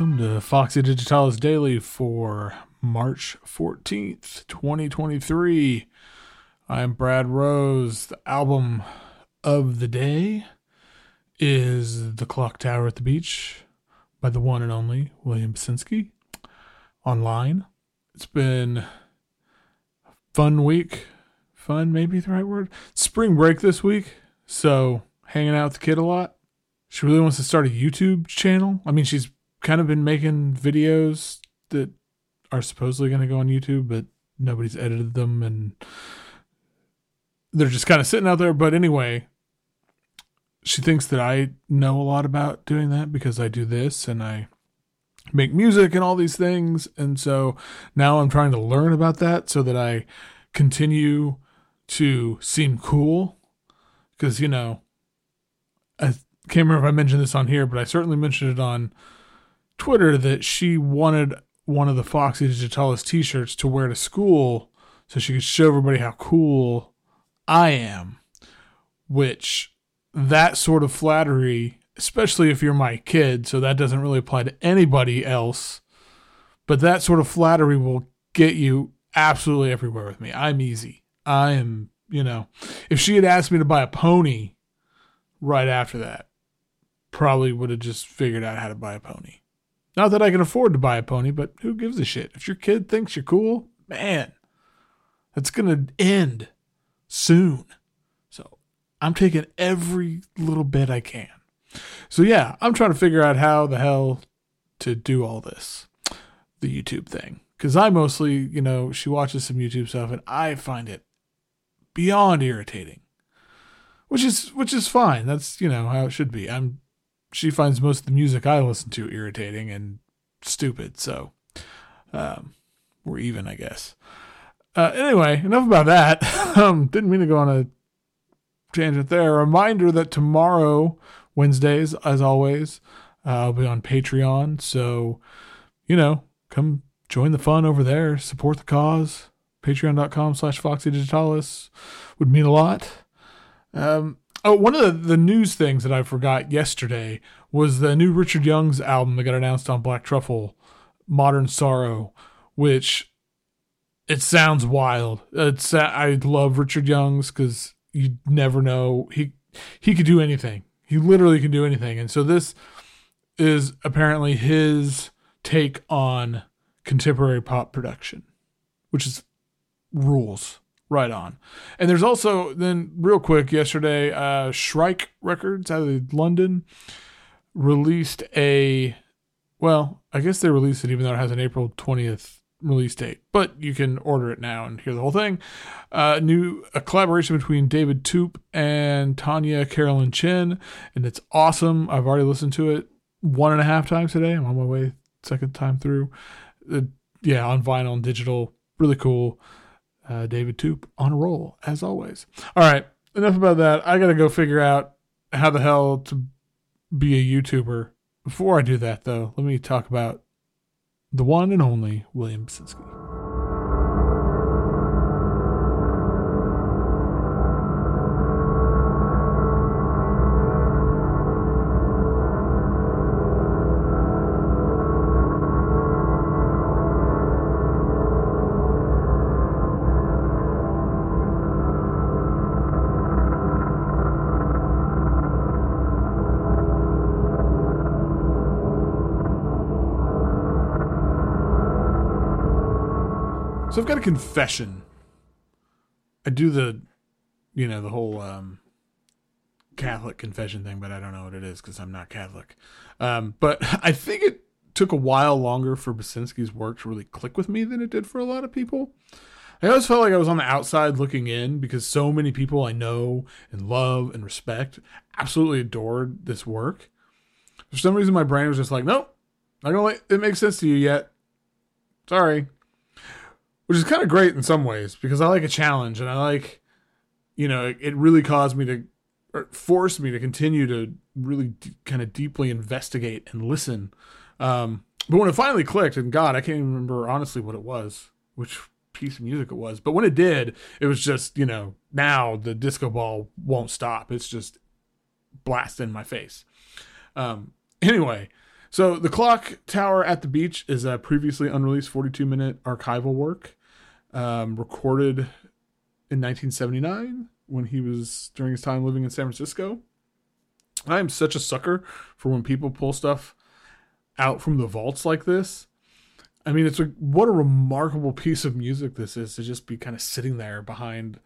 Welcome to Foxy Digitalis Daily for March 14th, 2023. I'm Brad Rose. The album of the day is The Clock Tower at the Beach by the one and only William Basinski online. It's been a fun week. Fun, maybe the right word. Spring break this week, so hanging out with the kid a lot. She really wants to start a YouTube channel. I mean, she's kind of been making videos that are supposedly going to go on YouTube, but nobody's edited them and they're just kind of sitting out there. But anyway, she thinks that I know a lot about doing that because I do this and I make music and all these things. And so now I'm trying to learn about that so that I continue to seem cool. Because, you know, I can't remember if I mentioned this on here, but I certainly mentioned it on Twitter that she wanted one of the Foxy Digitalis t shirts to wear to school so she could show everybody how cool I am. Which that sort of flattery, especially if you're my kid, so that doesn't really apply to anybody else, but that sort of flattery will get you absolutely everywhere with me. I'm easy. I am, you know, if she had asked me to buy a pony right after that, probably would have just figured out how to buy a pony. Not that I can afford to buy a pony, but who gives a shit? If your kid thinks you're cool, man, that's going to end soon. So I'm taking every little bit I can. So yeah, I'm trying to figure out how the hell to do all this, the YouTube thing. Because I mostly, you know, she watches some YouTube stuff and I find it beyond irritating. Which is which is fine. That's, you know, how it should be. I'm she finds most of the music I listen to irritating and stupid. So um, we're even, I guess. Uh, anyway, enough about that. um, didn't mean to go on a tangent there. Reminder that tomorrow, Wednesdays, as always, uh, I'll be on Patreon. So, you know, come join the fun over there. Support the cause. Patreon.com slash Foxy Digitalis would mean a lot. Um, Oh, one of the, the news things that I forgot yesterday was the new Richard Youngs album that got announced on Black Truffle, Modern Sorrow, which it sounds wild. It's I love Richard Youngs because you never know he he could do anything. He literally can do anything, and so this is apparently his take on contemporary pop production, which is rules. Right on. And there's also then real quick yesterday, uh Shrike Records out of London released a well, I guess they released it even though it has an April 20th release date, but you can order it now and hear the whole thing. Uh, new a collaboration between David Toop and Tania Caroline Chen, and it's awesome. I've already listened to it one and a half times today. I'm on my way second time through. Uh, yeah, on vinyl and digital, really cool uh, David Toop on a roll, as always. All right, enough about that. I got to go figure out how the hell to be a YouTuber. Before I do that, though, let me talk about the one and only William Basinski. So I've got a confession. I do the, you know, the whole um, Catholic confession thing, but I don't know what it is because I'm not Catholic. Um, but I think it took a while longer for Basinski's work to really click with me than it did for a lot of people. I always felt like I was on the outside looking in because so many people I know and love and respect absolutely adored this work. For some reason, my brain was just like, nope, not gonna let it make sense to you yet. Sorry which is kind of great in some ways because I like a challenge and I like, you know, it really caused me to, or forced me to continue to really d- kind of deeply investigate and listen. Um, but when it finally clicked, and God, I can't even remember honestly what it was, which piece of music it was. But when it did, it was just, you know, now the disco ball won't stop. It's just blast in my face. Um, anyway, So the clock tower at the beach is a previously unreleased 42 minute archival work, um, recorded in 1979 when he was during his time living in San Francisco. I am such a sucker for when people pull stuff out from the vaults like this. I mean, it's like what a remarkable piece of music this is to just be kind of sitting there behind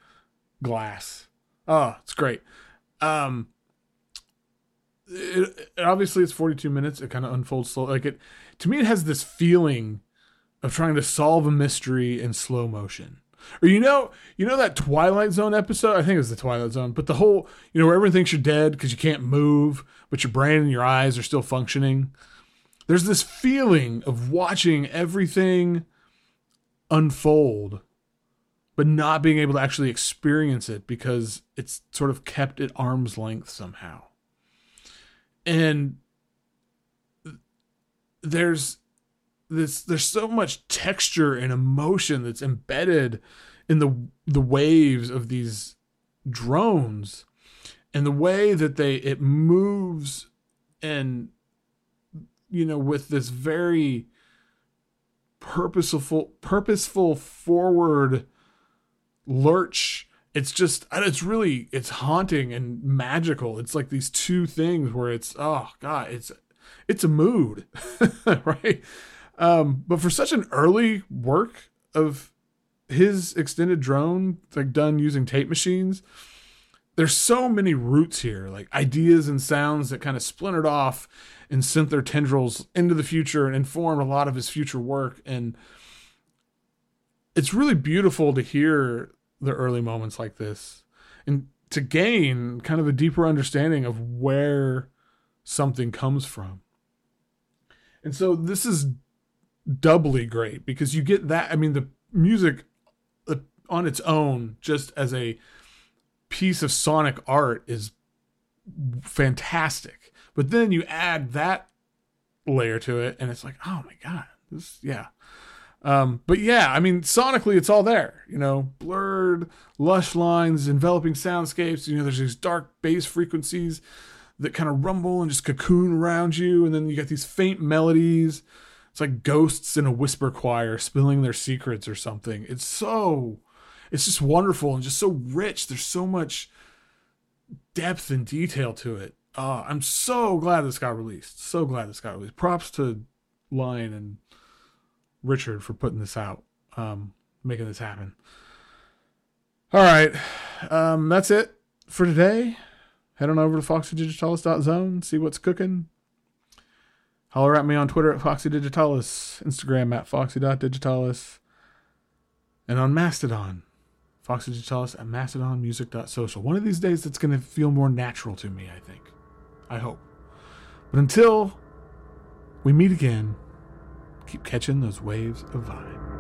glass. Oh, it's great. Um, it, it, obviously it's 42 minutes. It kind of unfolds slow. Like it, to me, it has this feeling of trying to solve a mystery in slow motion. Or you know, you know that Twilight Zone episode. I think it's the Twilight Zone, but the whole, you know, where everyone thinks you're dead because you can't move, but your brain and your eyes are still functioning. There's this feeling of watching everything unfold, but not being able to actually experience it because it's sort of kept at arm's length somehow and there's this there's so much texture and emotion that's embedded in the the waves of these drones and the way that they it moves and you know with this very purposeful purposeful forward lurch it's just it's really it's haunting and magical. It's like these two things where it's oh god it's it's a mood right um but for such an early work of his extended drone like done using tape machines there's so many roots here like ideas and sounds that kind of splintered off and sent their tendrils into the future and informed a lot of his future work and it's really beautiful to hear the early moments like this and to gain kind of a deeper understanding of where something comes from. And so this is doubly great because you get that. I mean, the music uh, on its own, just as a piece of sonic art, is fantastic. But then you add that layer to it, and it's like, oh my god, this yeah. Um, but yeah, I mean, sonically, it's all there. You know, blurred, lush lines, enveloping soundscapes. You know, there's these dark bass frequencies that kind of rumble and just cocoon around you, and then you get these faint melodies. It's like ghosts in a whisper choir spilling their secrets or something. It's so, it's just wonderful and just so rich. There's so much depth and detail to it. Uh, I'm so glad this got released. So glad this got released. Props to Line and Richard for putting this out, um, making this happen. All right, um, that's it for today. Head on over to foxydigitalis.zone, see what's cooking. Holler at me on Twitter at foxydigitalis, Instagram at foxy.digitalis, and on Mastodon, foxydigitalis at mastodonmusic.social. One of these days, it's going to feel more natural to me, I think. I hope. But until we meet again, Keep catching those waves of vibe.